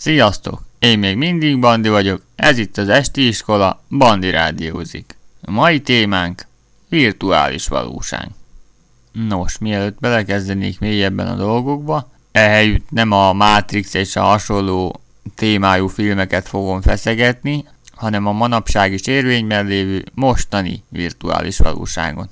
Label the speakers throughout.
Speaker 1: Sziasztok! Én még mindig Bandi vagyok, ez itt az Esti Iskola, Bandi rádiózik. A mai témánk virtuális valóság. Nos, mielőtt belekezdenék mélyebben a dolgokba, ehelyütt nem a Matrix és a hasonló témájú filmeket fogom feszegetni, hanem a manapság is érvényben lévő mostani virtuális valóságot.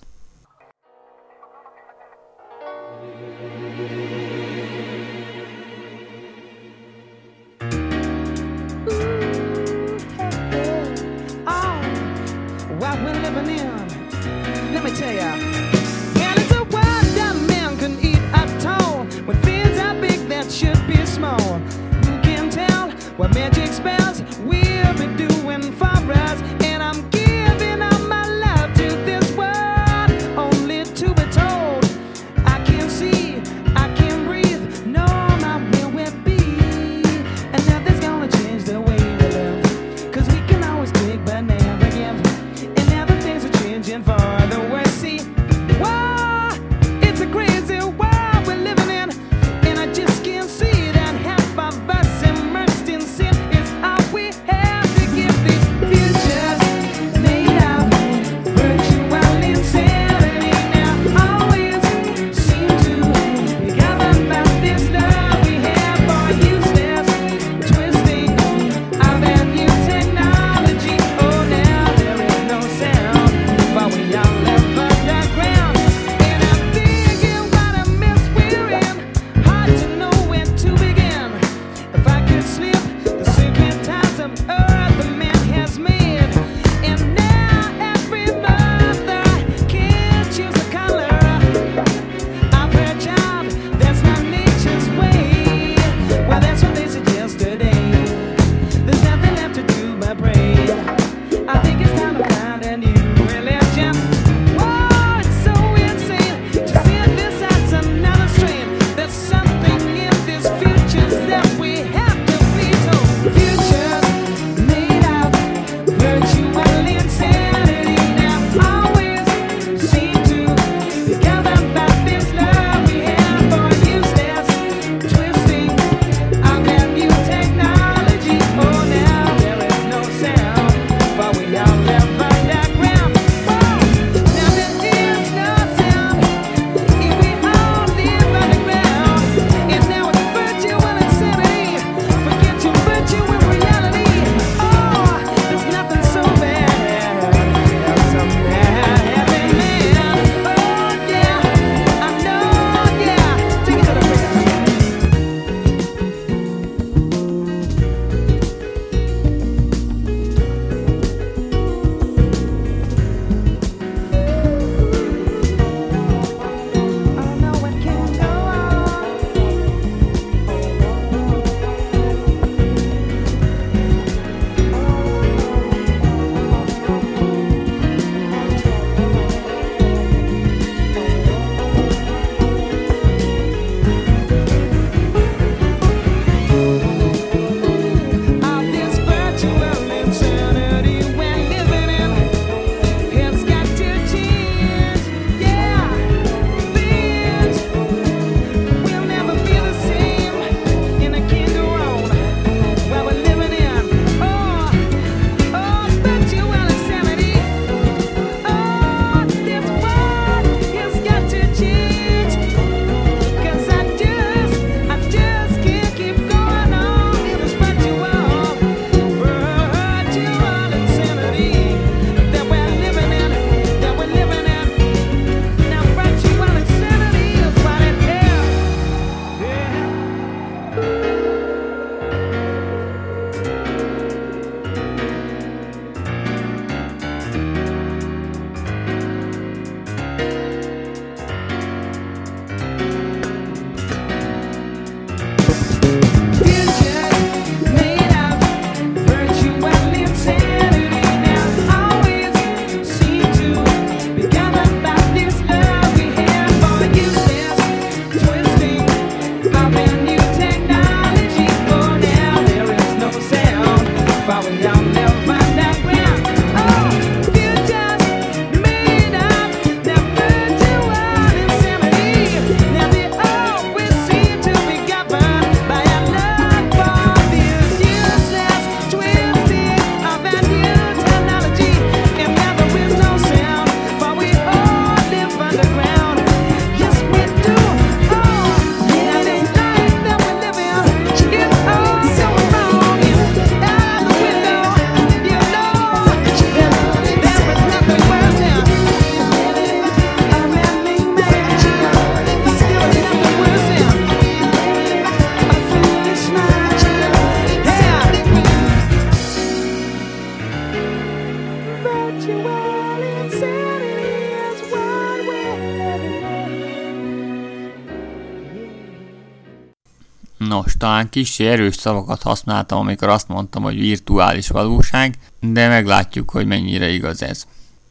Speaker 2: Nos, talán kicsi erős szavakat használtam, amikor azt mondtam, hogy virtuális valóság, de meglátjuk, hogy mennyire igaz ez.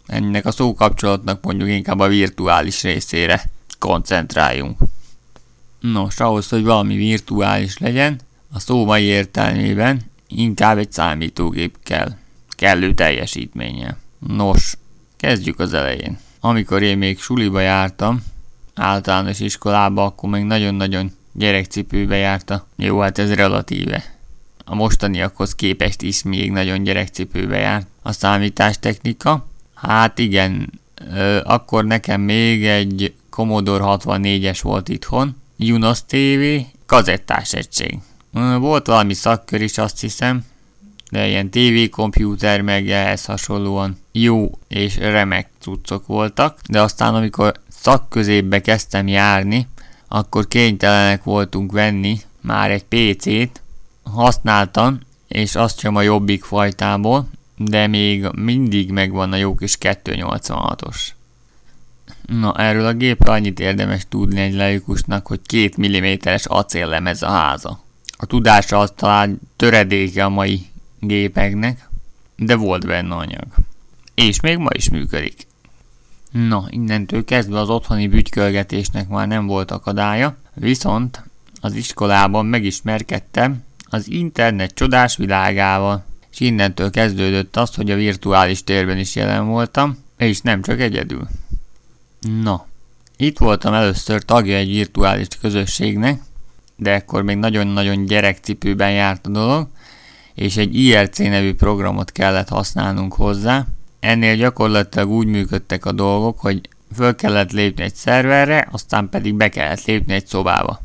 Speaker 2: Ennek a szókapcsolatnak mondjuk inkább a virtuális részére koncentráljunk. Nos, ahhoz, hogy valami virtuális legyen, a szó mai értelmében inkább egy számítógép kell, kellő teljesítménye. Nos, kezdjük az elején. Amikor én még suliba jártam, általános iskolába, akkor még nagyon-nagyon gyerekcipőbe járta. Jó, hát ez relatíve. A mostaniakhoz képest is még nagyon gyerekcipőbe járt. A számítástechnika? Hát igen, ö, akkor nekem még egy Commodore 64-es volt itthon, Junos TV, kazettás egység. Volt valami szakkör is, azt hiszem, de ilyen TV, komputer meg ehhez hasonlóan jó és remek cuccok voltak, de aztán amikor szakközépbe kezdtem járni, akkor kénytelenek voltunk venni már egy PC-t, használtam, és azt sem a jobbik fajtából, de még mindig megvan a jó kis 286-os. Na, erről a gépről annyit érdemes tudni egy laikusnak, hogy két milliméteres acéllemez a háza. A tudása az talán töredéke a mai gépeknek, de volt benne anyag. És még ma is működik. Na, innentől kezdve az otthoni bütykölgetésnek már nem volt akadálya, viszont az iskolában megismerkedtem az internet csodás világával, és innentől kezdődött az, hogy a virtuális térben is jelen voltam, és nem csak egyedül. Na, itt voltam először tagja egy virtuális közösségnek, de ekkor még nagyon-nagyon gyerekcipőben járt a dolog, és egy IRC nevű programot kellett használnunk hozzá. Ennél gyakorlatilag úgy működtek a dolgok, hogy föl kellett lépni egy szerverre, aztán pedig be kellett lépni egy szobába.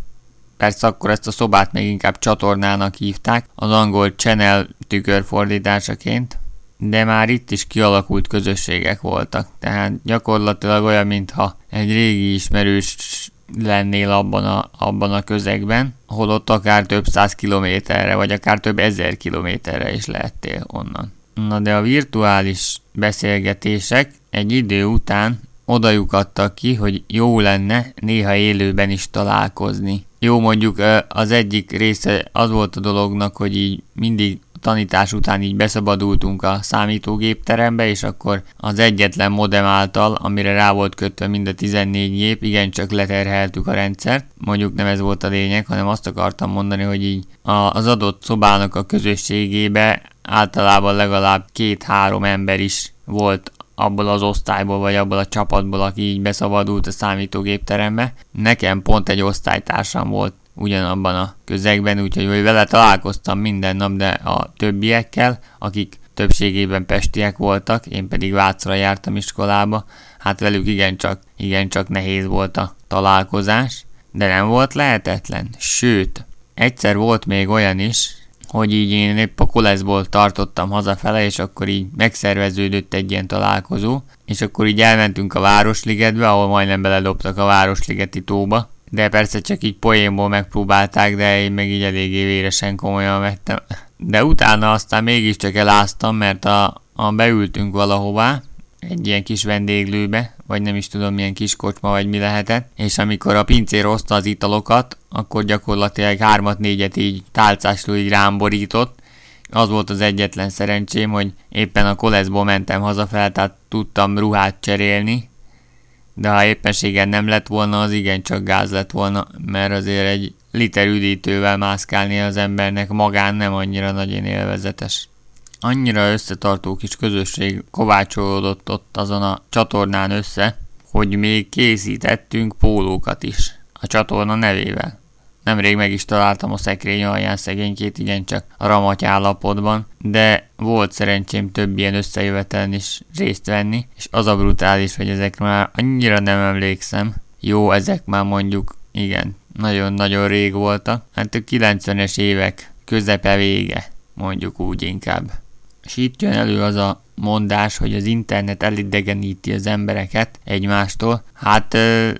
Speaker 2: Persze akkor ezt a szobát még inkább csatornának hívták, az angol channel tükörfordításaként, de már itt is kialakult közösségek voltak, tehát gyakorlatilag olyan, mintha egy régi ismerős lennél abban a, abban a közegben, holott akár több száz kilométerre, vagy akár több ezer kilométerre is lehettél onnan. Na de a virtuális beszélgetések egy idő után odajukadtak ki, hogy jó lenne néha élőben is találkozni. Jó, mondjuk az egyik része az volt a dolognak, hogy így mindig tanítás után így beszabadultunk a számítógépterembe, és akkor az egyetlen modem által, amire rá volt kötve mind a 14 gép, igencsak leterheltük a rendszert. Mondjuk nem ez volt a lényeg, hanem azt akartam mondani, hogy így az adott szobának a közösségébe általában legalább két-három ember is volt abból az osztályból, vagy abból a csapatból, aki így beszabadult a számítógépterembe. Nekem pont egy osztálytársam volt ugyanabban a közegben, úgyhogy vele találkoztam minden nap, de a többiekkel, akik többségében pestiek voltak, én pedig Vácra jártam iskolába, hát velük igencsak, igencsak nehéz volt a találkozás, de nem volt lehetetlen, sőt, egyszer volt még olyan is, hogy így én épp a koleszból tartottam hazafele, és akkor így megszerveződött egy ilyen találkozó, és akkor így elmentünk a Városligetbe, ahol majdnem beledobtak a Városligeti tóba, de persze csak így poénból megpróbálták, de én meg így eléggé véresen komolyan vettem. De utána aztán mégiscsak eláztam, mert a, a beültünk valahová, egy ilyen kis vendéglőbe, vagy nem is tudom milyen kis kocsma, vagy mi lehetett, és amikor a pincér hozta az italokat, akkor gyakorlatilag hármat-négyet így tálcásról így rám borított. Az volt az egyetlen szerencsém, hogy éppen a koleszból mentem hazafel, tehát tudtam ruhát cserélni, de ha éppenségen nem lett volna, az igen csak gáz lett volna, mert azért egy liter üdítővel mászkálni az embernek magán nem annyira nagyon élvezetes. Annyira összetartó kis közösség kovácsolódott ott azon a csatornán össze, hogy még készítettünk pólókat is a csatorna nevével. Nemrég meg is találtam a szekrény alján szegénykét, igencsak a ramaty állapotban, de volt szerencsém több ilyen összejövetelen is részt venni, és az a brutális, hogy ezekre már annyira nem emlékszem. Jó, ezek már mondjuk, igen, nagyon-nagyon rég voltak. Hát a 90-es évek közepe vége, mondjuk úgy inkább. És itt jön elő az a mondás, hogy az internet elidegeníti az embereket egymástól. Hát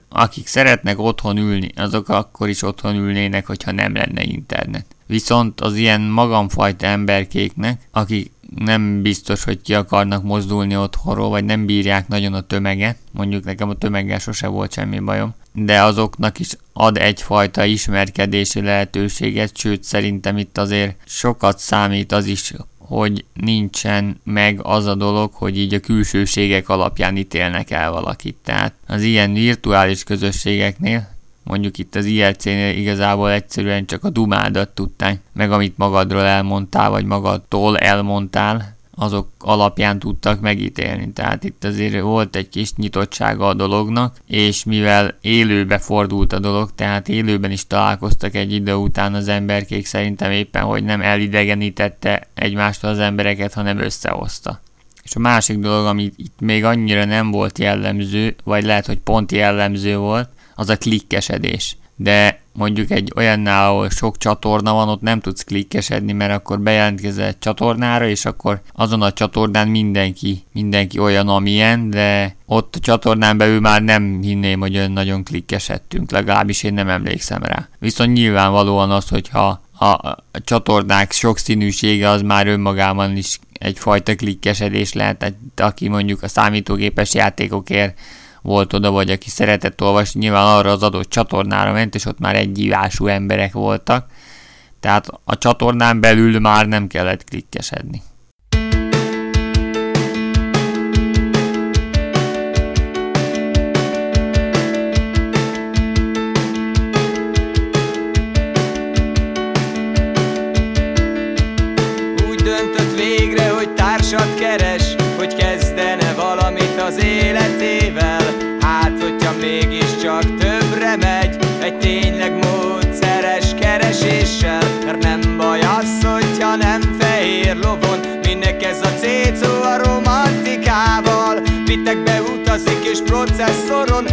Speaker 2: akik szeretnek otthon ülni, azok akkor is otthon ülnének, hogyha nem lenne internet. Viszont az ilyen magamfajta emberkéknek, akik nem biztos, hogy ki akarnak mozdulni otthonról, vagy nem bírják nagyon a tömeget, mondjuk nekem a tömeggel sose volt semmi bajom, de azoknak is ad egyfajta ismerkedési lehetőséget, sőt szerintem itt azért sokat számít az is, hogy nincsen meg az a dolog, hogy így a külsőségek alapján ítélnek el valakit. Tehát az ilyen virtuális közösségeknél, mondjuk itt az IRC-nél igazából egyszerűen csak a dumádat tudták, meg amit magadról elmondtál, vagy magadtól elmondtál, azok alapján tudtak megítélni. Tehát itt azért volt egy kis nyitottsága a dolognak, és mivel élőbe fordult a dolog, tehát élőben is találkoztak egy idő után az emberkék szerintem éppen, hogy nem elidegenítette egymástól az embereket, hanem összehozta. És a másik dolog, ami itt még annyira nem volt jellemző, vagy lehet, hogy pont jellemző volt, az a klikkesedés. De mondjuk egy olyannál, ahol sok csatorna van, ott nem tudsz klikkesedni, mert akkor bejelentkezel egy csatornára, és akkor azon a csatornán mindenki, mindenki olyan, amilyen, de ott a csatornán belül már nem hinném, hogy olyan nagyon klikkesedtünk, legalábbis én nem emlékszem rá. Viszont nyilvánvalóan az, hogyha a, csatornák sokszínűsége az már önmagában is egyfajta klikkesedés lehet, aki mondjuk a számítógépes játékokért volt oda, vagy aki szeretett olvasni, nyilván arra az adott csatornára ment, és ott már egyívású emberek voltak. Tehát a csatornán belül már nem kellett klikkesedni.
Speaker 3: Vitek beutazik és processzoron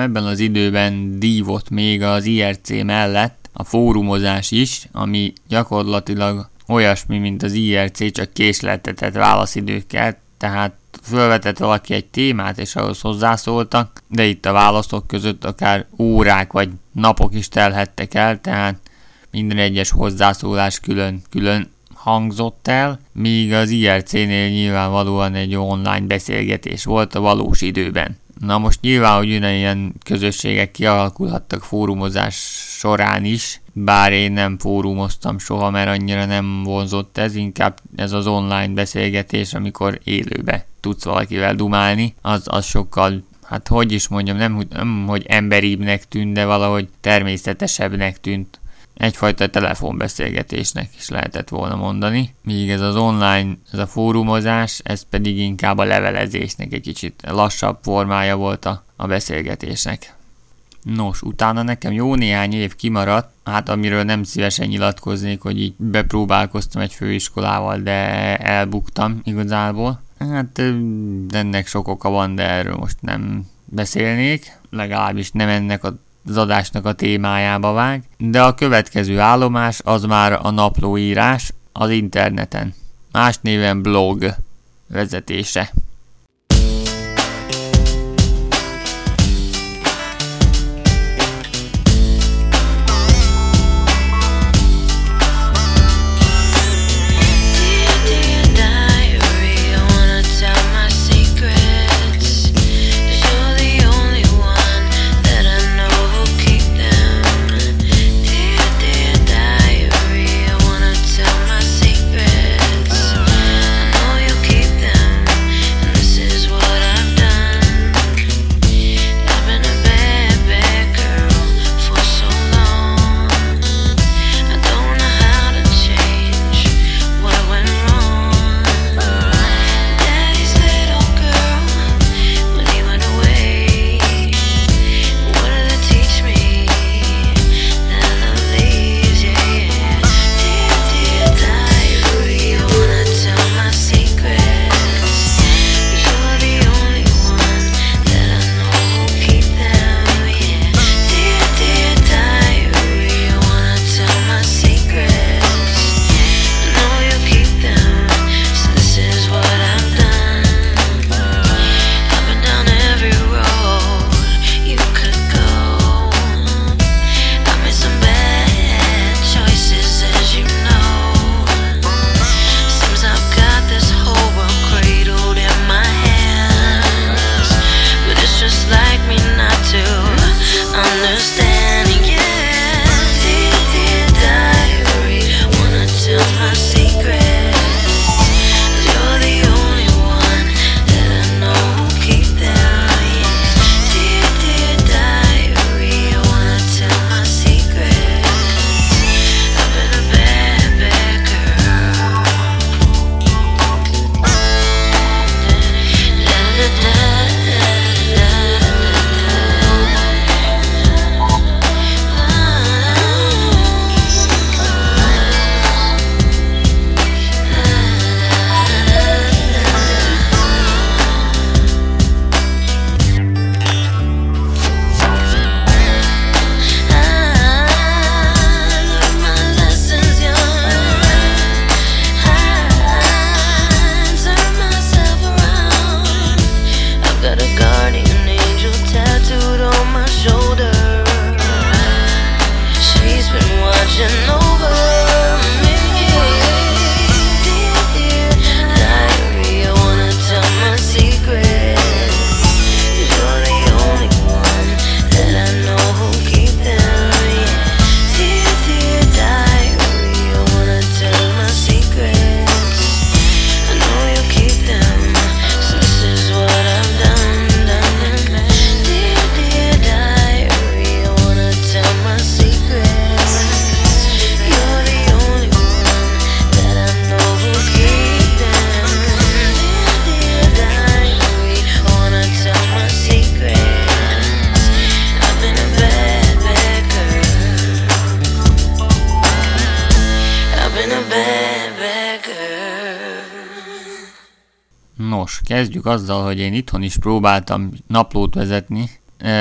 Speaker 4: ebben az időben dívott még az IRC mellett a fórumozás is, ami gyakorlatilag olyasmi, mint az IRC, csak késleltetett válaszidőkkel, tehát felvetett valaki egy témát, és ahhoz hozzászóltak, de itt a válaszok között akár órák vagy napok is telhettek el, tehát minden egyes hozzászólás külön-külön hangzott el, míg az IRC-nél nyilvánvalóan egy online beszélgetés volt a valós időben. Na most nyilván, hogy ilyen közösségek kialakulhattak fórumozás során is, bár én nem fórumoztam soha, mert annyira nem vonzott ez, inkább ez az online beszélgetés, amikor élőbe tudsz valakivel dumálni, az, az sokkal hát hogy is mondjam, nem, nem hogy emberibbnek tűnt, de valahogy természetesebbnek tűnt egyfajta telefonbeszélgetésnek is lehetett volna mondani, míg ez az online, ez a fórumozás, ez pedig inkább a levelezésnek egy kicsit lassabb formája volt a, a beszélgetésnek. Nos, utána nekem jó néhány év kimaradt, hát amiről nem szívesen nyilatkoznék, hogy így bepróbálkoztam egy főiskolával, de elbuktam igazából. Hát ennek sok oka van, de erről most nem beszélnék, legalábbis nem ennek a az adásnak a témájába vág, de a következő állomás az már a naplóírás az interneten, más néven blog vezetése. Kezdjük azzal, hogy én itthon is próbáltam naplót vezetni,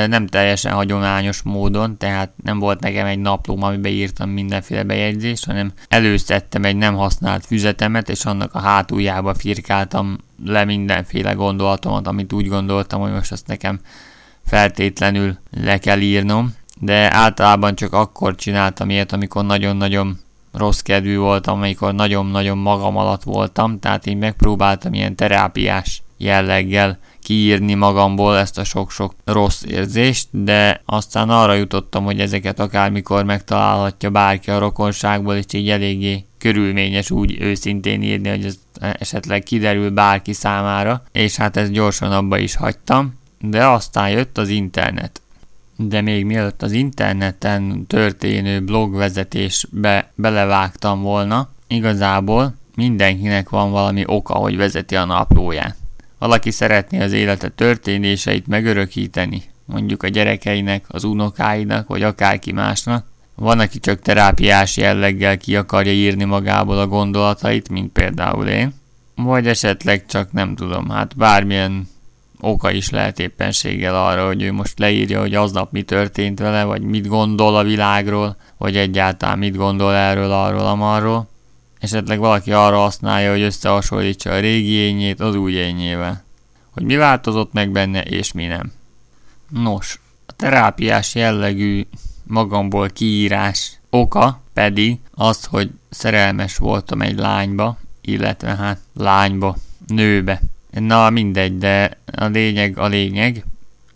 Speaker 2: nem teljesen hagyományos módon, tehát nem volt nekem egy naplóm, amiben írtam mindenféle bejegyzést, hanem előszedtem egy nem használt füzetemet, és annak a hátuljába firkáltam le mindenféle gondolatomat, amit úgy gondoltam, hogy most azt nekem feltétlenül le kell írnom, de általában csak akkor csináltam ilyet, amikor nagyon-nagyon rossz kedvű voltam, amikor nagyon-nagyon magam alatt voltam, tehát én megpróbáltam ilyen terápiás jelleggel kiírni magamból ezt a sok-sok rossz érzést, de aztán arra jutottam, hogy ezeket akármikor megtalálhatja bárki a rokonságból, és így eléggé körülményes úgy őszintén írni, hogy ez esetleg kiderül bárki számára, és hát ezt gyorsan abba is hagytam, de aztán jött az internet. De még mielőtt az interneten történő blogvezetésbe belevágtam volna, igazából mindenkinek van valami oka, hogy vezeti a naplóját. Valaki szeretné az élete történéseit megörökíteni, mondjuk a gyerekeinek, az unokáinak, vagy akárki másnak. Van, aki csak terápiás jelleggel ki akarja írni magából a gondolatait, mint például én. Vagy esetleg csak nem tudom, hát bármilyen oka is lehet éppenséggel arra, hogy ő most leírja, hogy aznap mi történt vele, vagy mit gondol a világról, vagy egyáltalán mit gondol erről, arról, amarról. Esetleg valaki arra használja, hogy összehasonlítsa a régi ényét az új ényével. Hogy mi változott meg benne, és mi nem. Nos, a terápiás jellegű magamból kiírás oka pedig az, hogy szerelmes voltam egy lányba, illetve hát lányba, nőbe. Na mindegy, de a lényeg a lényeg,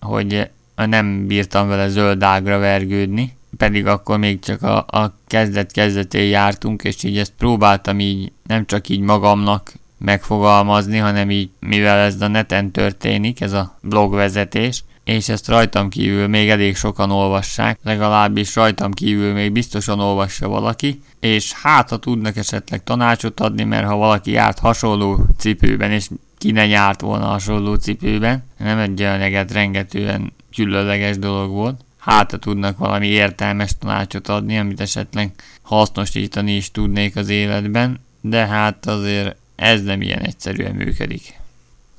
Speaker 2: hogy nem bírtam vele zöld ágra vergődni, pedig akkor még csak a, a kezdet-kezdetén jártunk, és így ezt próbáltam így nem csak így magamnak megfogalmazni, hanem így, mivel ez a neten történik, ez a blogvezetés, és ezt rajtam kívül még elég sokan olvassák, legalábbis rajtam kívül még biztosan olvassa valaki, és hát ha tudnak esetleg tanácsot adni, mert ha valaki járt hasonló cipőben, és ki ne járt volna hasonló cipőben, nem egy olyan rengetően különleges dolog volt, hát tudnak valami értelmes tanácsot adni, amit esetleg hasznosítani is tudnék az életben, de hát azért ez nem ilyen egyszerűen működik.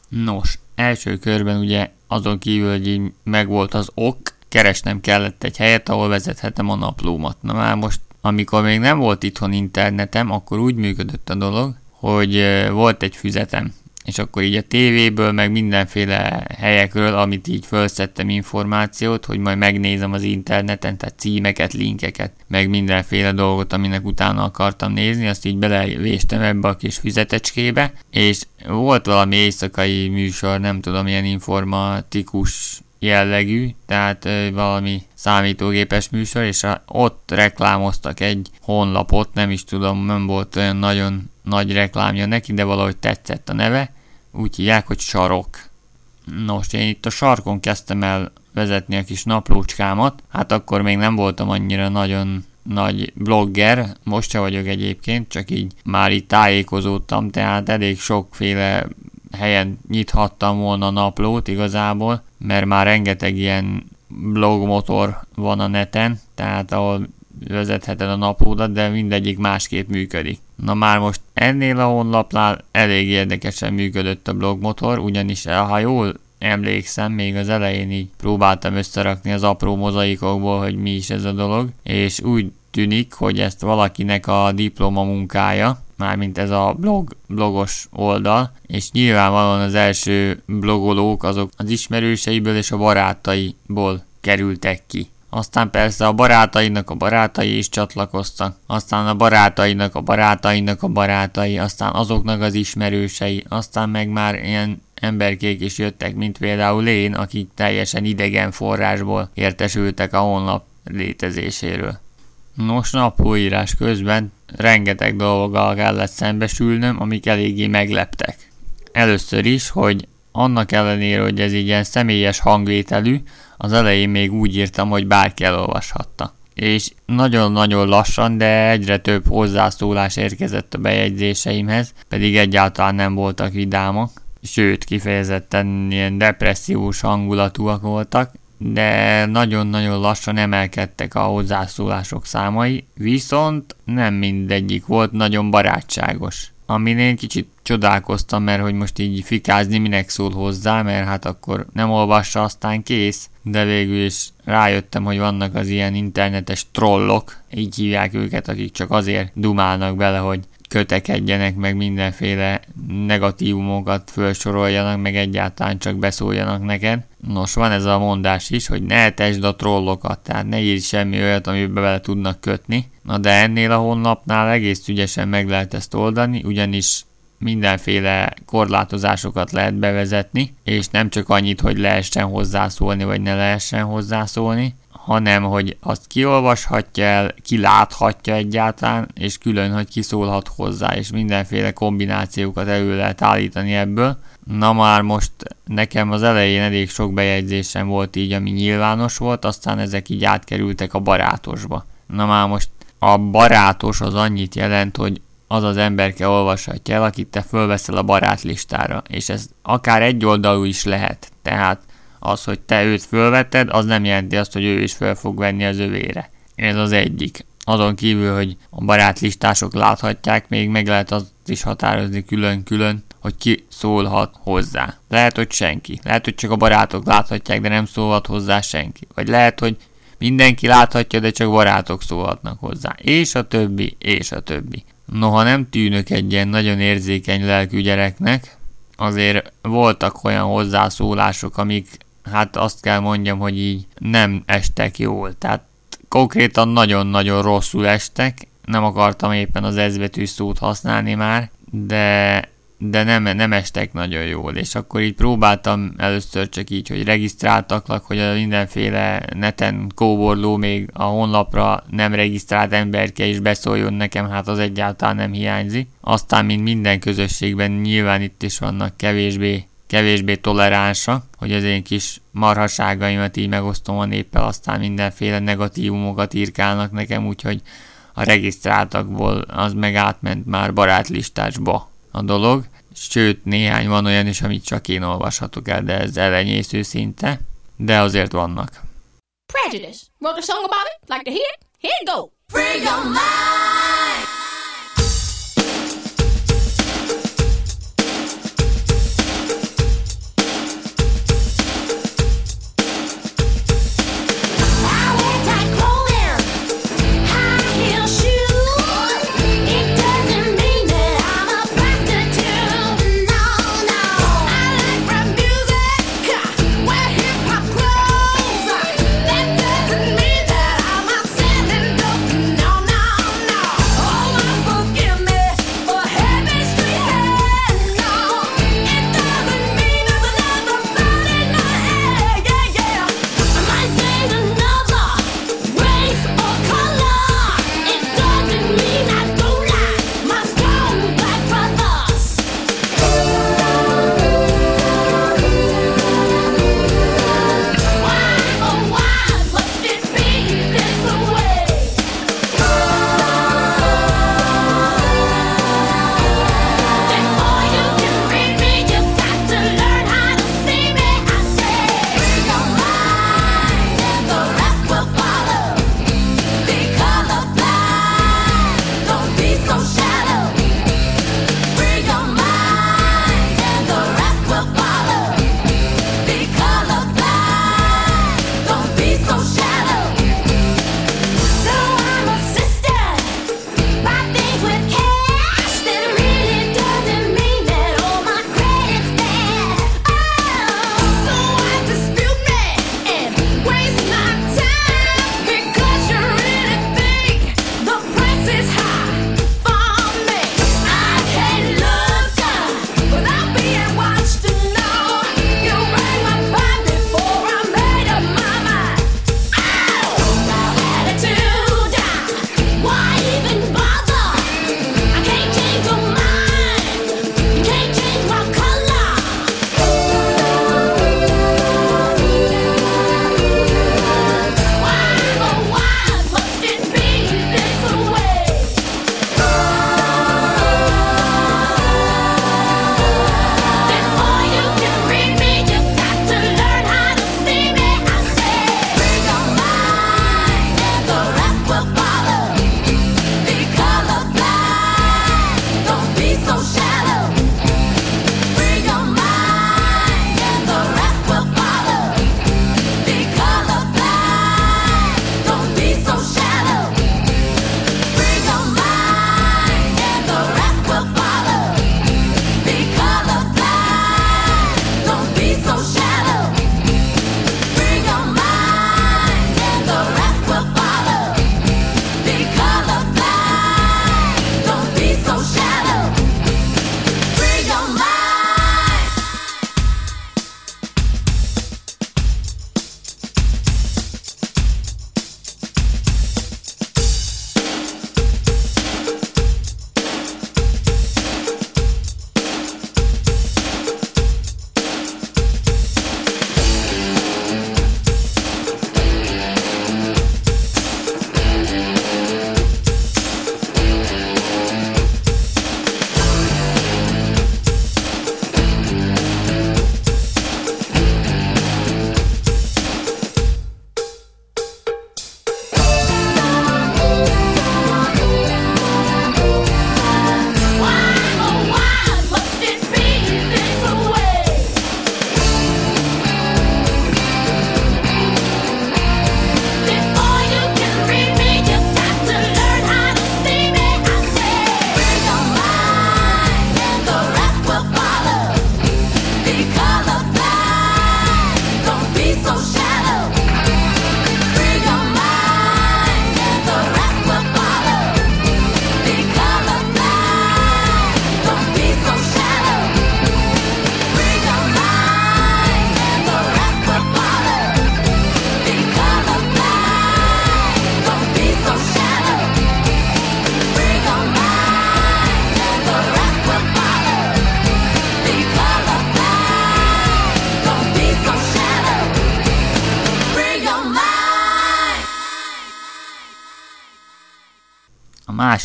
Speaker 2: Nos, első körben ugye azon kívül, hogy így megvolt az ok, keresnem kellett egy helyet, ahol vezethetem a naplómat. Na már most, amikor még nem volt itthon internetem, akkor úgy működött a dolog, hogy volt egy füzetem és akkor így a tévéből, meg mindenféle helyekről, amit így felszettem információt, hogy majd megnézem az interneten, tehát címeket, linkeket, meg mindenféle dolgot, aminek utána akartam nézni, azt így belevéstem ebbe a kis füzetecskébe, és volt valami éjszakai műsor, nem tudom, ilyen informatikus jellegű, tehát ö, valami számítógépes műsor, és a, ott reklámoztak egy honlapot, nem is tudom, nem volt olyan nagyon nagy reklámja neki, de valahogy tetszett a neve. Úgy hívják, hogy sarok. Nos, én itt a sarkon kezdtem el vezetni a kis naplócskámat. Hát akkor még nem voltam annyira nagyon nagy blogger, most se vagyok egyébként, csak így már itt tájékozódtam, tehát elég sokféle helyen nyithattam volna naplót igazából, mert már rengeteg ilyen blogmotor van a neten, tehát ahol vezetheted a naplódat, de mindegyik másképp működik. Na már most ennél a honlapnál elég érdekesen működött a blogmotor, ugyanis ha jól emlékszem, még az elején így próbáltam összerakni az apró mozaikokból, hogy mi is ez a dolog, és úgy tűnik, hogy ezt valakinek a diploma munkája, mármint ez a blog, blogos oldal, és nyilvánvalóan az első blogolók azok az ismerőseiből és a barátaiból kerültek ki. Aztán persze a barátainak a barátai is csatlakoztak, aztán a barátainak a barátainak a barátai, aztán azoknak az ismerősei, aztán meg már ilyen emberkék is jöttek, mint például én, akik teljesen idegen forrásból értesültek a honlap létezéséről. Nos, naplóírás közben rengeteg dolggal kellett szembesülnöm, amik eléggé megleptek. Először is, hogy annak ellenére, hogy ez ilyen személyes hangvételű, az elején még úgy írtam, hogy bárki elolvashatta. És nagyon-nagyon lassan, de egyre több hozzászólás érkezett a bejegyzéseimhez, pedig egyáltalán nem voltak vidámak, sőt, kifejezetten ilyen depressziós hangulatúak voltak, de nagyon-nagyon lassan emelkedtek a hozzászólások számai, viszont nem mindegyik volt nagyon barátságos. Amin én kicsit csodálkoztam, mert hogy most így fikázni minek szól hozzá, mert hát akkor nem olvassa, aztán kész, de végül is rájöttem, hogy vannak az ilyen internetes trollok, így hívják őket, akik csak azért dumálnak bele, hogy kötekedjenek, meg mindenféle negatívumokat felsoroljanak, meg egyáltalán csak beszóljanak neked. Nos, van ez a mondás is, hogy ne tesd a trollokat, tehát ne írj semmi olyat, amiben bele tudnak kötni. Na de ennél a honlapnál egész ügyesen meg lehet ezt oldani, ugyanis mindenféle korlátozásokat lehet bevezetni, és nem csak annyit, hogy lehessen hozzászólni, vagy ne lehessen hozzászólni, hanem hogy azt kiolvashatja el, kiláthatja egyáltalán, és külön, hogy kiszólhat hozzá, és mindenféle kombinációkat elő lehet állítani ebből. Na már most nekem az elején elég sok bejegyzésem volt így, ami nyilvános volt, aztán ezek így átkerültek a barátosba. Na már most a barátos az annyit jelent, hogy az az emberke olvashatja el, akit te fölveszel a barátlistára, és ez akár egy oldalú is lehet. Tehát az, hogy te őt fölvetted, az nem jelenti azt, hogy ő is föl fog venni az övére. Ez az egyik. Azon kívül, hogy a barátlistások láthatják, még meg lehet azt is határozni külön-külön, hogy ki szólhat hozzá. Lehet, hogy senki. Lehet, hogy csak a barátok láthatják, de nem szólhat hozzá senki. Vagy lehet, hogy mindenki láthatja, de csak barátok szólhatnak hozzá. És a többi, és a többi. Noha nem tűnök egy ilyen nagyon érzékeny lelkű gyereknek, azért voltak olyan hozzászólások, amik hát azt kell mondjam, hogy így nem estek jól. Tehát konkrétan nagyon-nagyon rosszul estek. Nem akartam éppen az ezbetűs szót használni már, de de nem, nem estek nagyon jól, és akkor így próbáltam először csak így, hogy regisztráltaklak, hogy a mindenféle neten kóborló még a honlapra nem regisztrált emberke is beszóljon nekem, hát az egyáltalán nem hiányzik. Aztán, mint minden közösségben nyilván itt is vannak kevésbé kevésbé toleránsa, hogy az én kis marhaságaimat így megosztom a néppel, aztán mindenféle negatívumokat írkálnak nekem, úgyhogy a regisztráltakból az meg átment már barátlistásba a dolog. Sőt, néhány van olyan is, amit csak én olvashatok el, de ez elenyésző szinte, de azért vannak. Prejudice. Wrote a song about it? Like to hear it? Here it go. Free your mind.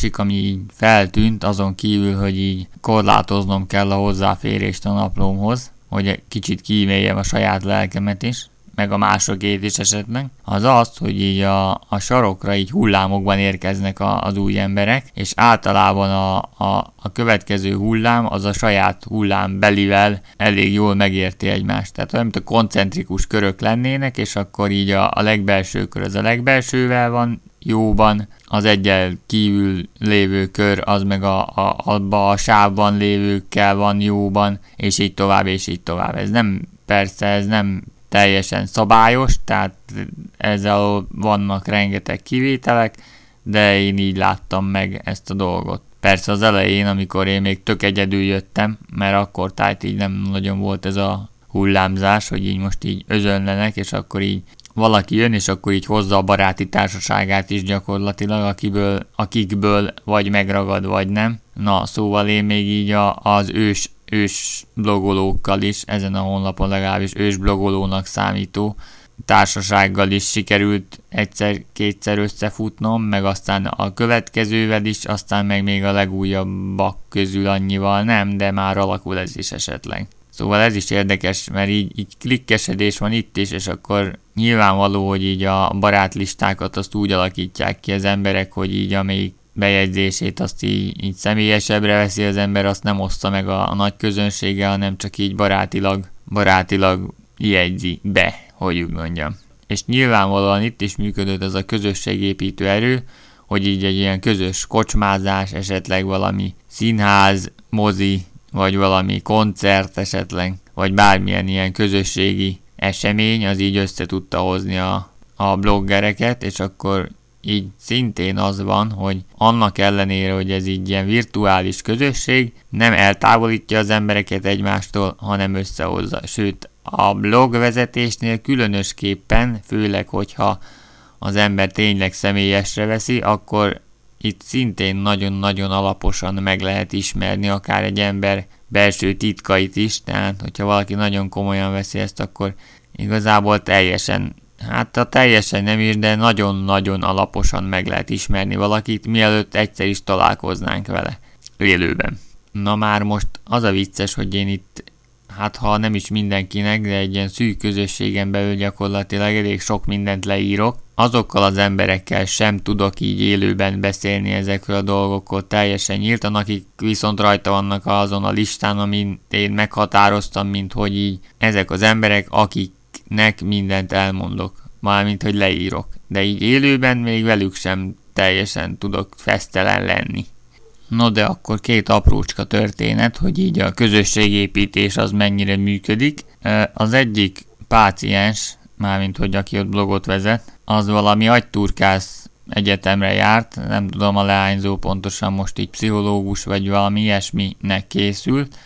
Speaker 2: Másik, ami így feltűnt, azon kívül, hogy így korlátoznom kell a hozzáférést a naplómhoz, hogy kicsit kíméljem a saját lelkemet is, meg a másokét is esetleg, az az, hogy így a, a sarokra így hullámokban érkeznek a, az új emberek, és általában a, a, a következő hullám az a saját hullám belivel elég jól megérti egymást. Tehát olyan, mint a koncentrikus körök lennének, és akkor így a, a legbelső kör az a legbelsővel van jóban, az egyel kívül lévő kör az meg a, a, abba a sávban lévőkkel van jóban, és így tovább, és így tovább. Ez nem, persze ez nem teljesen szabályos, tehát ezzel vannak rengeteg kivételek, de én így láttam meg ezt a dolgot. Persze az elején, amikor én még tök egyedül jöttem, mert akkor tájt így nem nagyon volt ez a hullámzás, hogy így most így özönlenek, és akkor így valaki jön, és akkor így hozza a baráti társaságát is gyakorlatilag, akiből, akikből vagy megragad, vagy nem. Na, szóval én még így a, az ős ős blogolókkal is, ezen a honlapon legalábbis ős blogolónak számító társasággal is sikerült egyszer-kétszer összefutnom, meg aztán a következővel is, aztán meg még a legújabbak közül annyival nem, de már alakul ez is esetleg. Szóval ez is érdekes, mert így, így klikkesedés van itt is, és akkor nyilvánvaló, hogy így a barátlistákat azt úgy alakítják ki az emberek, hogy így amelyik bejegyzését azt így, így személyesebbre veszi az ember, azt nem oszta meg a, a nagy közönsége, hanem csak így barátilag, barátilag jegyzi be, hogy úgy mondjam. És nyilvánvalóan itt is működött ez a közösségépítő erő, hogy így egy ilyen közös kocsmázás, esetleg valami színház, mozi, vagy valami koncert esetleg, vagy bármilyen ilyen közösségi esemény, az így össze tudta hozni a, a bloggereket, és akkor így szintén az van, hogy annak ellenére, hogy ez így ilyen virtuális közösség, nem eltávolítja az embereket egymástól, hanem összehozza. Sőt, a blogvezetésnél különösképpen, főleg, hogyha az ember tényleg személyesre veszi, akkor itt szintén nagyon-nagyon alaposan meg lehet ismerni akár egy ember belső titkait is, tehát hogyha valaki nagyon komolyan veszi ezt, akkor igazából teljesen Hát a teljesen nem is, de nagyon-nagyon alaposan meg lehet ismerni valakit, mielőtt egyszer is találkoznánk vele élőben. Na már most az a vicces, hogy én itt, hát ha nem is mindenkinek, de egy ilyen szűk közösségen belül gyakorlatilag elég sok mindent leírok, azokkal az emberekkel sem tudok így élőben beszélni ezekről a dolgokról teljesen nyíltan, akik viszont rajta vannak azon a listán, amin én meghatároztam, mint hogy így ezek az emberek, akik nek mindent elmondok, mármint hogy leírok, de így élőben még velük sem teljesen tudok fesztelen lenni. No de akkor két aprócska történet, hogy így a közösségépítés az mennyire működik. Az egyik páciens, mármint hogy aki ott blogot vezet, az valami agyturkász egyetemre járt, nem tudom a leányzó pontosan most így pszichológus vagy valami ilyesminek készült,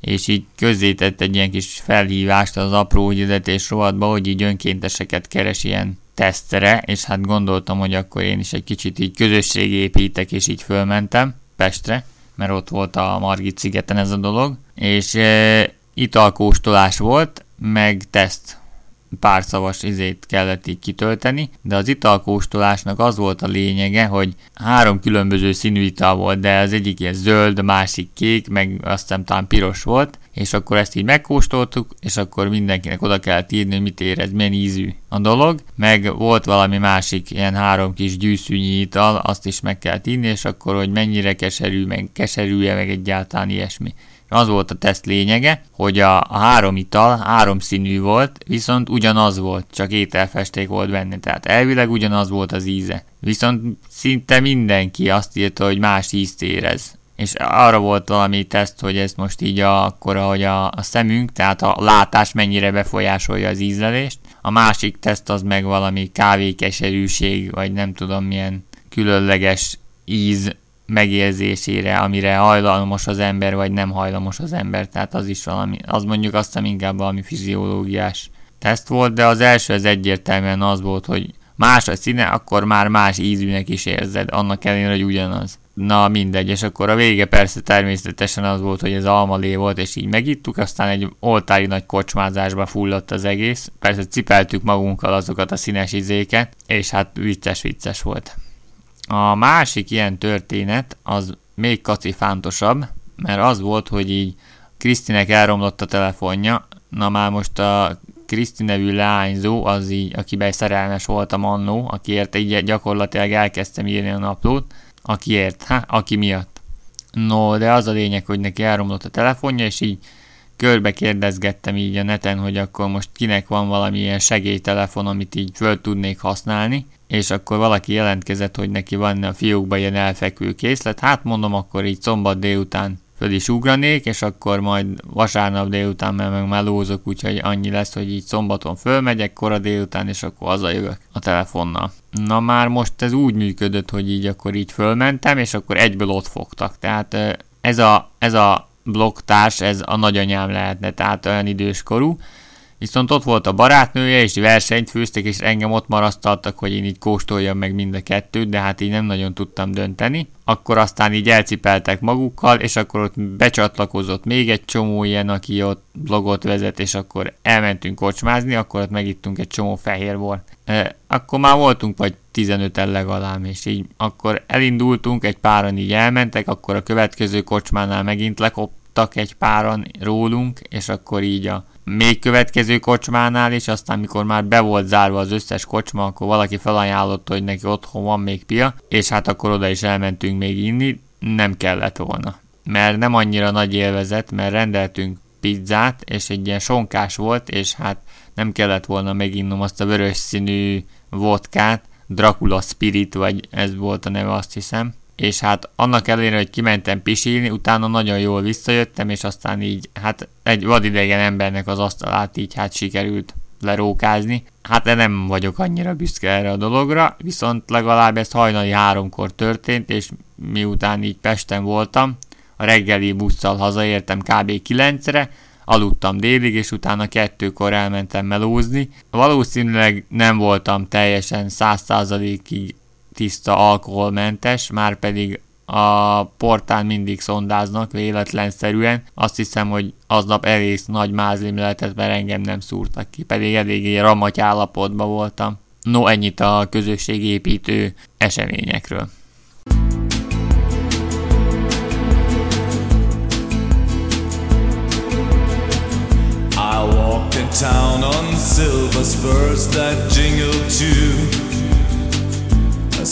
Speaker 2: és így közzétett egy ilyen kis felhívást az apró ügyedetés rovatba, hogy így önkénteseket keres ilyen tesztre, és hát gondoltam, hogy akkor én is egy kicsit így közösségi építek, és így fölmentem Pestre, mert ott volt a Margit szigeten ez a dolog, és e, italkóstolás volt, meg teszt. Pár szavas izét kellett így kitölteni, de az italkóstolásnak az volt a lényege, hogy három különböző színű ital volt, de az egyik ilyen zöld, a másik kék, meg azt hiszem talán piros volt, és akkor ezt így megkóstoltuk, és akkor mindenkinek oda kellett írni, hogy mit érez, milyen ízű a dolog, meg volt valami másik ilyen három kis gyűszűnyi ital, azt is meg kellett írni, és akkor, hogy mennyire keserű, meg keserűje, meg egyáltalán ilyesmi. Az volt a teszt lényege, hogy a, a három ital három színű volt, viszont ugyanaz volt, csak ételfesték volt benne, tehát elvileg ugyanaz volt az íze. Viszont szinte mindenki azt írta, hogy más ízt érez. És arra volt valami teszt, hogy ez most így a, akkor, hogy a, a szemünk, tehát a látás mennyire befolyásolja az ízlelést. A másik teszt az meg valami kávékeserűség, vagy nem tudom milyen különleges íz megérzésére, amire hajlamos az ember, vagy nem hajlamos az ember. Tehát az is valami, az mondjuk azt hiszem inkább valami fiziológiás teszt volt, de az első az egyértelműen az volt, hogy más a színe, akkor már más ízűnek is érzed, annak ellenére, hogy ugyanaz. Na mindegy, és akkor a vége persze természetesen az volt, hogy ez almalé volt, és így megittuk, aztán egy oltári nagy kocsmázásba fulladt az egész. Persze cipeltük magunkkal azokat a színes izéket, és hát vicces-vicces volt. A másik ilyen történet az még kacifántosabb, mert az volt, hogy így Krisztinek elromlott a telefonja, na már most a Kriszti nevű leányzó, az így, akiben szerelmes voltam annó, akiért így gyakorlatilag elkezdtem írni a naplót, akiért, ha, aki miatt. No, de az a lényeg, hogy neki elromlott a telefonja, és így körbe kérdezgettem így a neten, hogy akkor most kinek van valamilyen segélytelefon, amit így föl tudnék használni, és akkor valaki jelentkezett, hogy neki van a fiókban ilyen elfekvő készlet, hát mondom, akkor így szombat délután föl is ugranék, és akkor majd vasárnap délután mert meg melózok, úgyhogy annyi lesz, hogy így szombaton fölmegyek kora délután, és akkor hazajövök a telefonnal. Na már most ez úgy működött, hogy így akkor így fölmentem, és akkor egyből ott fogtak. Tehát ez a, ez a blokktárs, ez a nagyanyám lehetne, tehát olyan időskorú, Viszont ott volt a barátnője, és versenyt főztek, és engem ott marasztaltak, hogy én így kóstoljam meg mind a kettőt, de hát így nem nagyon tudtam dönteni. Akkor aztán így elcipeltek magukkal, és akkor ott becsatlakozott még egy csomó ilyen, aki ott blogot vezet, és akkor elmentünk kocsmázni, akkor ott megittunk egy csomó fehérbor. E, akkor már voltunk vagy 15-en legalább, és így akkor elindultunk, egy páran így elmentek, akkor a következő kocsmánál megint lekoptak egy páran rólunk, és akkor így a még következő kocsmánál is, aztán mikor már be volt zárva az összes kocsma, akkor valaki felajánlotta, hogy neki otthon van még pia, és hát akkor oda is elmentünk még inni, nem kellett volna. Mert nem annyira nagy élvezet, mert rendeltünk pizzát, és egy ilyen sonkás volt, és hát nem kellett volna meginnom azt a vörös színű vodkát, Dracula Spirit, vagy ez volt a neve, azt hiszem és hát annak ellenére, hogy kimentem pisilni, utána nagyon jól visszajöttem, és aztán így, hát egy vadidegen embernek az asztalát így hát sikerült lerókázni. Hát de nem vagyok annyira büszke erre a dologra, viszont legalább ez hajnali háromkor történt, és miután így Pesten voltam, a reggeli busszal hazaértem kb. 9-re, aludtam délig, és utána kettőkor elmentem melózni. Valószínűleg nem voltam teljesen 100%-ig tiszta alkoholmentes, már pedig a portán mindig szondáznak véletlenszerűen. Azt hiszem, hogy aznap egész nagy mázlim lehetett, mert engem nem szúrtak ki, pedig eléggé ramaty állapotban voltam. No, ennyit a közösségépítő eseményekről. I walked in town on silver spurs that jingle too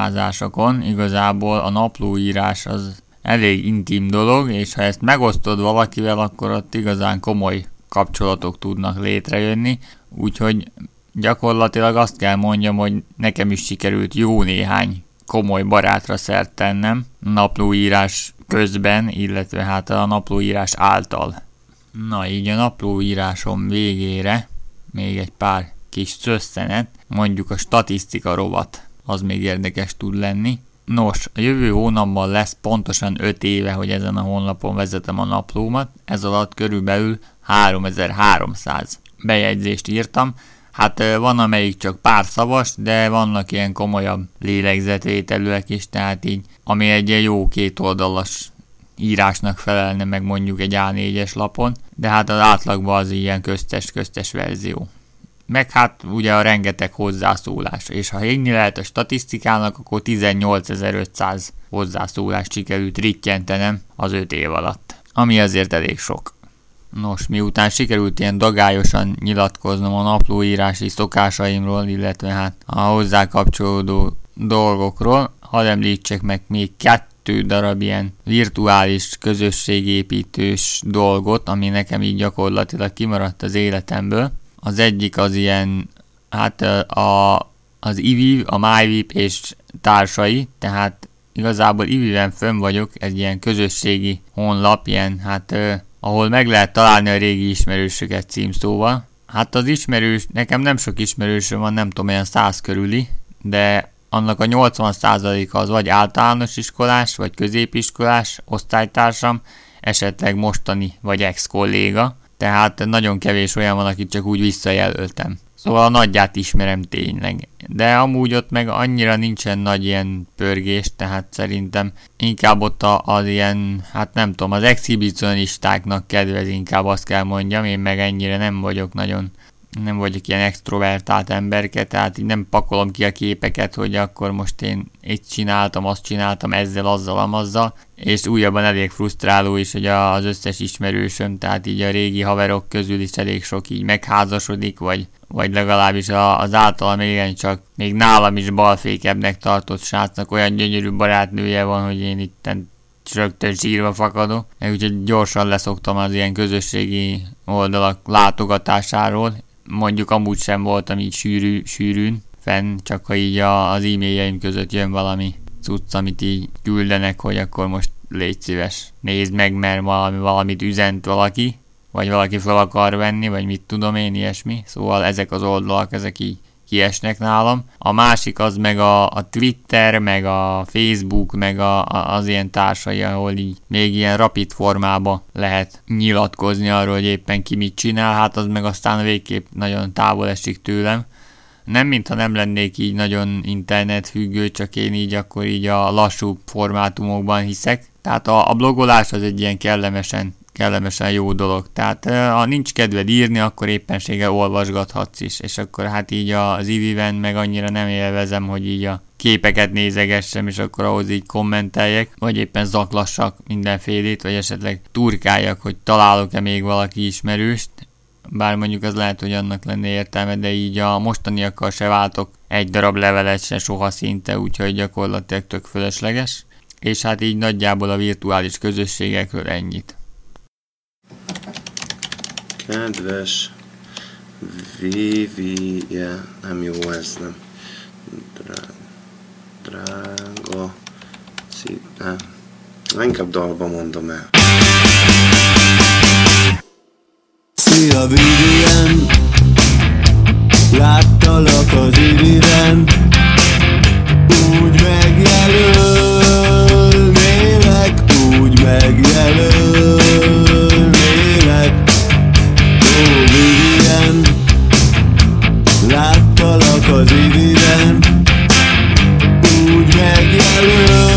Speaker 2: közös kocsmázásokon igazából a naplóírás az elég intim dolog, és ha ezt megosztod valakivel, akkor ott igazán komoly kapcsolatok tudnak létrejönni, úgyhogy gyakorlatilag azt kell mondjam, hogy nekem is sikerült jó néhány komoly barátra szert tennem naplóírás közben, illetve hát a naplóírás által. Na így a naplóírásom végére még egy pár kis szösszenet, mondjuk a statisztika rovat, az még érdekes tud lenni. Nos, a jövő hónapban lesz pontosan 5 éve, hogy ezen a honlapon vezetem a naplómat, ez alatt körülbelül 3300 bejegyzést írtam, Hát van amelyik csak pár szavas, de vannak ilyen komolyabb lélegzetvételűek is, tehát így, ami egy jó kétoldalas írásnak felelne meg mondjuk egy A4-es lapon, de hát az átlagban az ilyen köztes-köztes verzió. Meg hát ugye a rengeteg hozzászólás, és ha hívni lehet a statisztikának, akkor 18.500 hozzászólást sikerült rittyentenem az 5 év alatt, ami azért elég sok. Nos, miután sikerült ilyen dagályosan nyilatkoznom a naplóírási szokásaimról, illetve hát a hozzá kapcsolódó dolgokról, hadd említsek meg még kettő darab ilyen virtuális közösségépítős dolgot, ami nekem így gyakorlatilag kimaradt az életemből. Az egyik az ilyen, hát a, az IVIV, a MyVip és társai, tehát igazából IVIV-en fönn vagyok, egy ilyen közösségi honlap, ilyen hát ahol meg lehet találni a régi ismerősöket címszóval. Hát az ismerős, nekem nem sok ismerősöm van, nem tudom, olyan száz körüli, de annak a 80%-a az vagy általános iskolás, vagy középiskolás osztálytársam, esetleg mostani vagy ex-kolléga, tehát nagyon kevés olyan van, akit csak úgy visszajelöltem. Szóval a nagyját ismerem tényleg. De amúgy ott meg annyira nincsen nagy ilyen pörgés, tehát szerintem inkább ott az ilyen, hát nem tudom, az exhibicionistáknak kedvez inkább azt kell mondjam, én meg ennyire nem vagyok nagyon nem vagyok ilyen extrovertált emberke, tehát így nem pakolom ki a képeket, hogy akkor most én itt csináltam, azt csináltam, ezzel, azzal, amazzal, és újabban elég frusztráló is, hogy az összes ismerősöm, tehát így a régi haverok közül is elég sok így megházasodik, vagy, vagy legalábbis az általam igen csak még nálam is balfékebbnek tartott srácnak olyan gyönyörű barátnője van, hogy én itt rögtön sírva fakadok, úgyhogy gyorsan leszoktam az ilyen közösségi oldalak látogatásáról, mondjuk amúgy sem voltam így sűrű, sűrűn fenn, csak ha így a, az e-mailjeim között jön valami cucc, amit így küldenek, hogy akkor most légy szíves, nézd meg, mert valami, valamit üzent valaki, vagy valaki fel akar venni, vagy mit tudom én, ilyesmi. Szóval ezek az oldalak, ezek így kiesnek nálam. A másik az meg a, a Twitter, meg a Facebook, meg a, a, az ilyen társai, ahol így még ilyen rapid formába lehet nyilatkozni arról, hogy éppen ki mit csinál, hát az meg aztán végképp nagyon távol esik tőlem. Nem, mintha nem lennék így nagyon internetfüggő, csak én így akkor így a lassú formátumokban hiszek. Tehát a, a blogolás az egy ilyen kellemesen kellemesen jó dolog. Tehát ha nincs kedved írni, akkor éppensége olvasgathatsz is, és akkor hát így az iviven meg annyira nem élvezem, hogy így a képeket nézegessem, és akkor ahhoz így kommenteljek, vagy éppen zaklassak mindenfélét, vagy esetleg turkáljak, hogy találok-e még valaki ismerőst, bár mondjuk az lehet, hogy annak lenne értelme, de így a mostaniakkal se váltok egy darab levelet se soha szinte, úgyhogy gyakorlatilag tök fölösleges. És hát így nagyjából a virtuális közösségekről ennyit.
Speaker 5: Kedves Vivi, yeah, nem jó ez, nem. Drá, drága, cip, nem. Na, inkább dalba mondom el.
Speaker 6: Szia Vivian Láttalak az iriben Úgy megjelölnélek Úgy megjelölnélek Vivian Láttalak az iriben Úgy megjelölnélek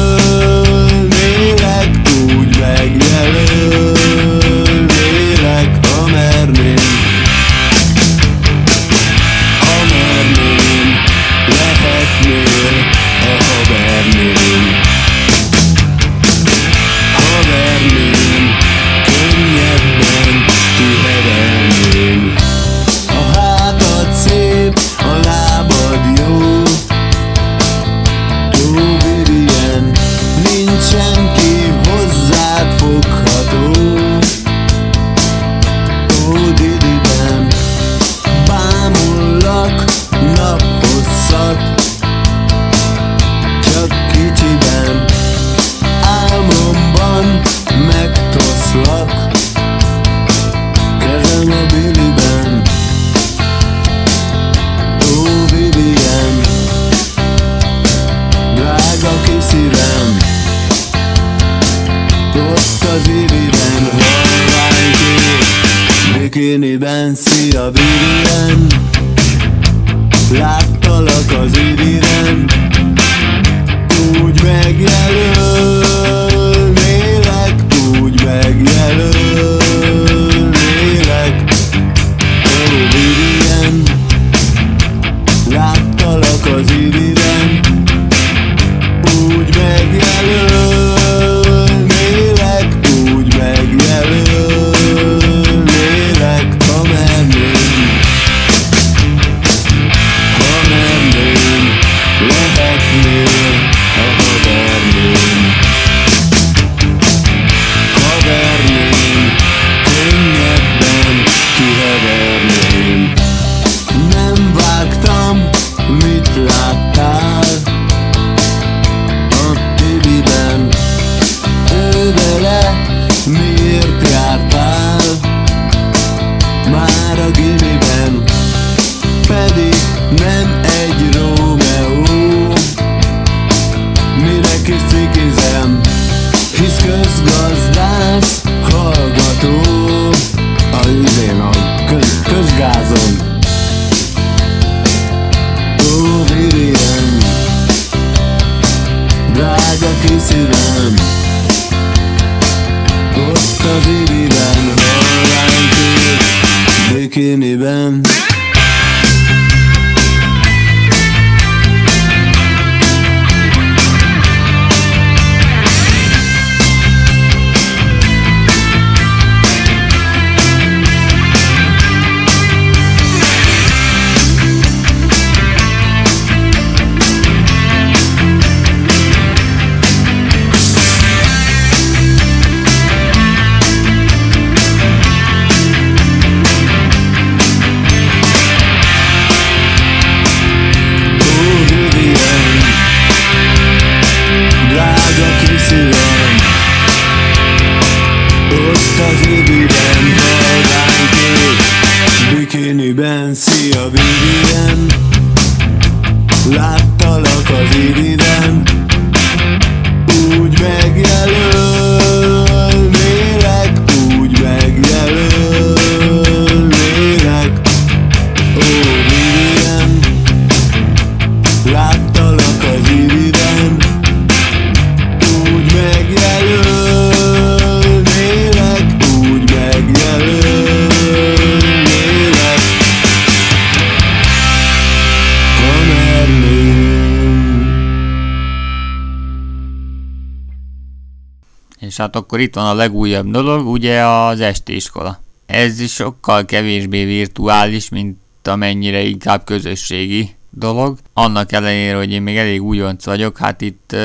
Speaker 2: És hát akkor itt van a legújabb dolog, ugye az estiskola. Ez is sokkal kevésbé virtuális, mint amennyire inkább közösségi dolog. Annak ellenére, hogy én még elég újonc vagyok, hát itt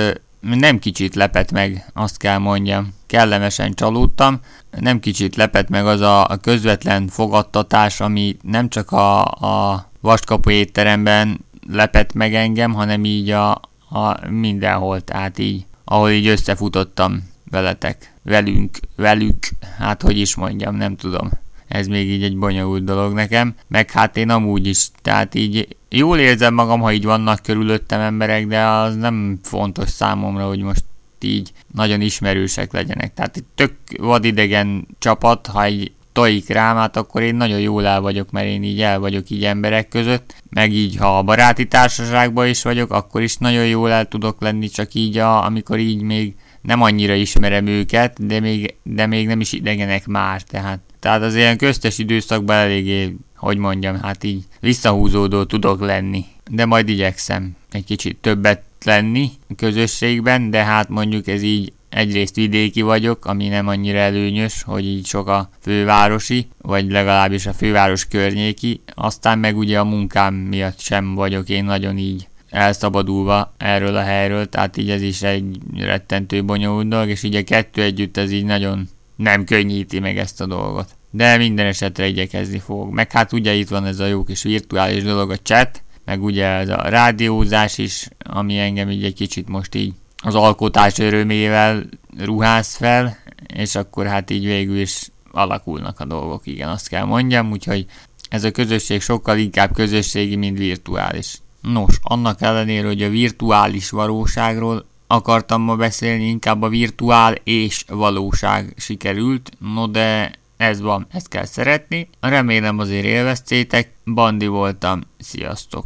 Speaker 2: nem kicsit lepett meg, azt kell mondjam. Kellemesen csalódtam. Nem kicsit lepett meg az a, a közvetlen fogadtatás, ami nem csak a, a vaskapu étteremben lepett meg engem, hanem így a, a mindenhol, tehát így, ahol így összefutottam veletek, velünk, velük, hát hogy is mondjam, nem tudom. Ez még így egy bonyolult dolog nekem, meg hát én amúgy is, tehát így jól érzem magam, ha így vannak körülöttem emberek, de az nem fontos számomra, hogy most így nagyon ismerősek legyenek. Tehát itt tök vadidegen csapat, ha egy tojik rám, hát akkor én nagyon jól el vagyok, mert én így el vagyok így emberek között, meg így ha a baráti társaságban is vagyok, akkor is nagyon jól el tudok lenni, csak így a, amikor így még nem annyira ismerem őket, de még, de még nem is idegenek már, tehát, tehát az ilyen köztes időszakban eléggé, hogy mondjam, hát így visszahúzódó tudok lenni, de majd igyekszem egy kicsit többet lenni a közösségben, de hát mondjuk ez így egyrészt vidéki vagyok, ami nem annyira előnyös, hogy így sok a fővárosi, vagy legalábbis a főváros környéki, aztán meg ugye a munkám miatt sem vagyok én nagyon így elszabadulva erről a helyről, tehát így ez is egy rettentő bonyolult dolog, és így a kettő együtt ez így nagyon nem könnyíti meg ezt a dolgot. De minden esetre igyekezni fog. Meg hát ugye itt van ez a jó kis virtuális dolog, a chat, meg ugye ez a rádiózás is, ami engem így egy kicsit most így az alkotás örömével ruház fel, és akkor hát így végül is alakulnak a dolgok, igen, azt kell mondjam, úgyhogy ez a közösség sokkal inkább közösségi, mint virtuális. Nos, annak ellenére, hogy a virtuális valóságról akartam ma beszélni, inkább a virtuál és valóság sikerült, no de ez van, ezt kell szeretni. Remélem azért élveztétek, Bandi voltam, sziasztok!